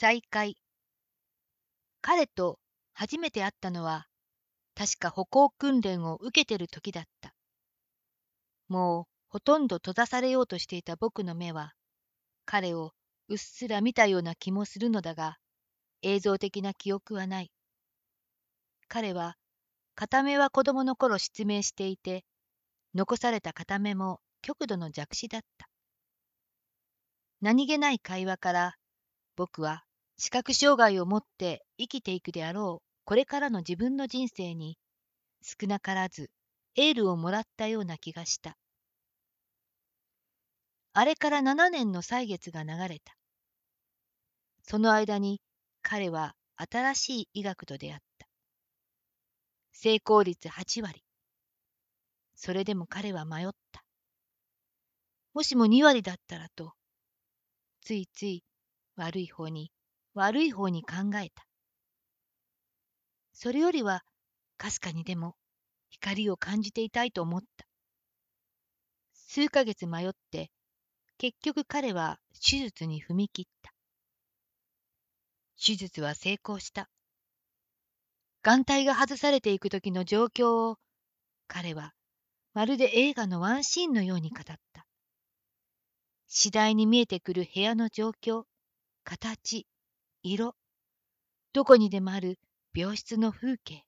再会彼と初めて会ったのは確か歩行訓練を受けてる時だった。もうほとんど閉ざされようとしていた僕の目は彼をうっすら見たような気もするのだが映像的な記憶はない。彼は片目は子供の頃失明していて残された片目も極度の弱視だった。何気ない会話から僕は視覚障害を持って生きていくであろうこれからの自分の人生に少なからずエールをもらったような気がした。あれから7年の歳月が流れた。その間に彼は新しい医学と出会った。成功率8割。それでも彼は迷った。もしも2割だったらとついつい悪い方に悪い方に考えた。それよりはかすかにでも光を感じていたいと思った。数ヶ月迷って結局彼は手術に踏み切った。手術は成功した。眼帯が外されていく時の状況を彼はまるで映画のワンシーンのように語った。次第に見えてくる部屋の状況、形、色、どこにでもある病室の風景。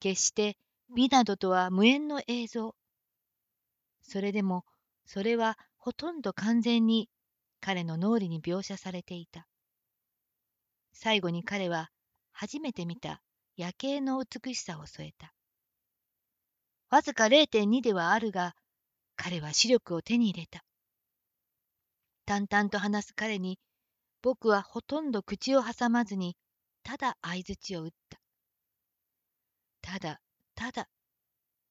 決して美などとは無縁の映像。それでも、それはほとんど完全に彼の脳裏に描写されていた。最後に彼は初めて見た夜景の美しさを添えた。わずか0.2ではあるが、彼は視力を手に入れた。淡々と話す彼に、僕はほとんど口を挟まずに、ただ相づちを打った。ただ、ただ、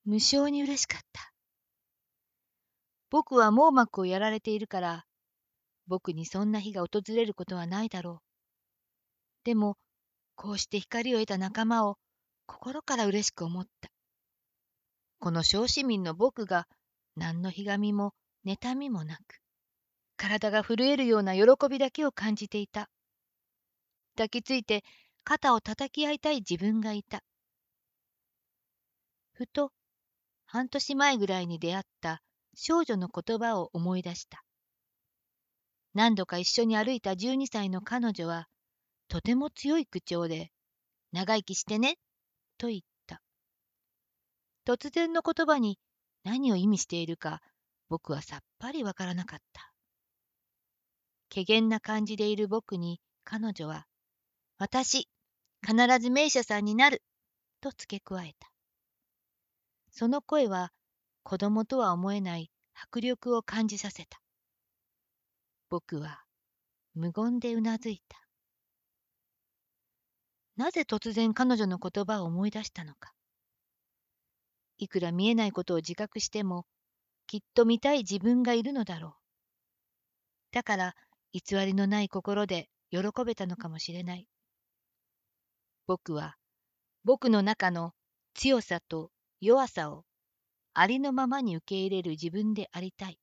無性に嬉しかった。僕は網膜をやられているから、僕にそんな日が訪れることはないだろう。でも、こうして光を得た仲間を心から嬉しく思った。この小市民の僕が何のひがみも妬みもなく、体が震えるような喜びだけを感じていた。抱きついて肩を叩き合いたい自分がいた。ふと半年前ぐらいに出会った少女の言葉を思い出した。何度か一緒に歩いた12歳の彼女はとても強い口調で「長生きしてね」と言った。突然の言葉に何を意味しているか僕はさっぱりわからなかった。怪げな感じでいる僕に彼女は、私、必ず名車さんになる、と付け加えた。その声は子供とは思えない迫力を感じさせた。僕は無言でうなずいた。なぜ突然彼女の言葉を思い出したのか。いくら見えないことを自覚しても、きっと見たい自分がいるのだろう。だから偽りのない心で喜べたのかもしれない。僕は僕の中の強さと弱さをありのままに受け入れる自分でありたい。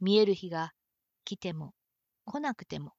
見える日が来ても来なくても